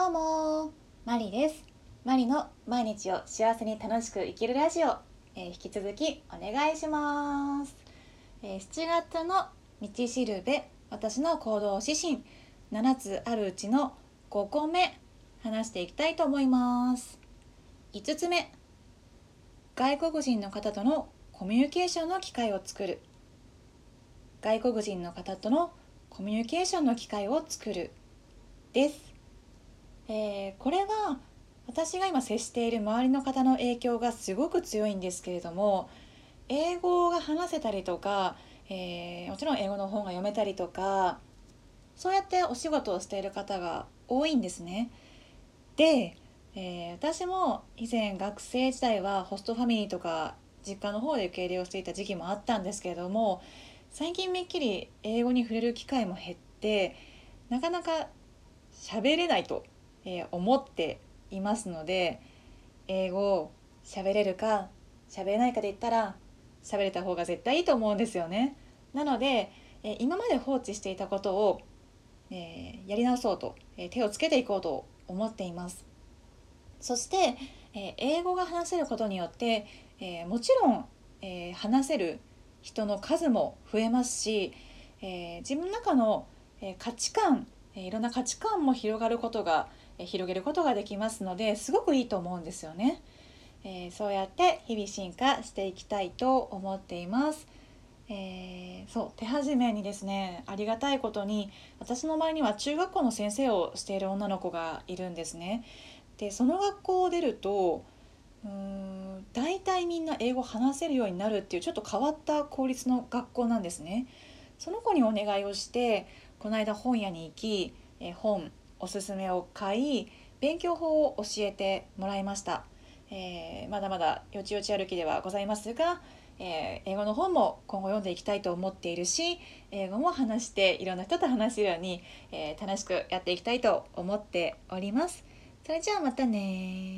どうも。マリです。マリの毎日を幸せに楽しく生きるラジオ、えー、引き続きお願いします、えー、7月の道しるべ私の行動指針7つあるうちの5個目話していきたいと思います。5つ目外国人の方とのコミュニケーションの機会を作る。外国人の方とのコミュニケーションの機会を作る。です、えー、これは私が今接している周りの方の影響がすごく強いんですけれども英語が話せたりとか、えー、もちろん英語の本が読めたりとかそうやってお仕事をしている方が多いんですね。で、えー、私も以前学生時代はホストファミリーとか実家の方で受け入れをしていた時期もあったんですけれども最近めっきり英語に触れる機会も減ってなかなか喋れないと、え思っていますので英語を喋れるか喋れないかで言ったら喋れた方が絶対いいと思うんですよね。なので、え今まで放置していたことを、えやり直そうと、え手をつけていこうと思っています。そして、え英語が話せることによって、えもちろん、え話せる人の数も増えますし、え自分の中の、え価値観えいろんな価値観も広がることが、広げることができますのですごくいいと思うんですよね。えー、そうやって日々進化していきたいと思っています。えー、そう手始めにですねありがたいことに私の周りには中学校の先生をしている女の子がいるんですね。でその学校を出るとうーん大体みんな英語話せるようになるっていうちょっと変わった公立の学校なんですね。その子にお願いをしてこの間本屋に行き、え本おすすめを買い勉強法を教えてもらいました、えー、まだまだよちよち歩きではございますが、えー、英語の本も今後読んでいきたいと思っているし英語も話していろんな人と話せるように、えー、楽しくやっていきたいと思っております。それじゃあまたね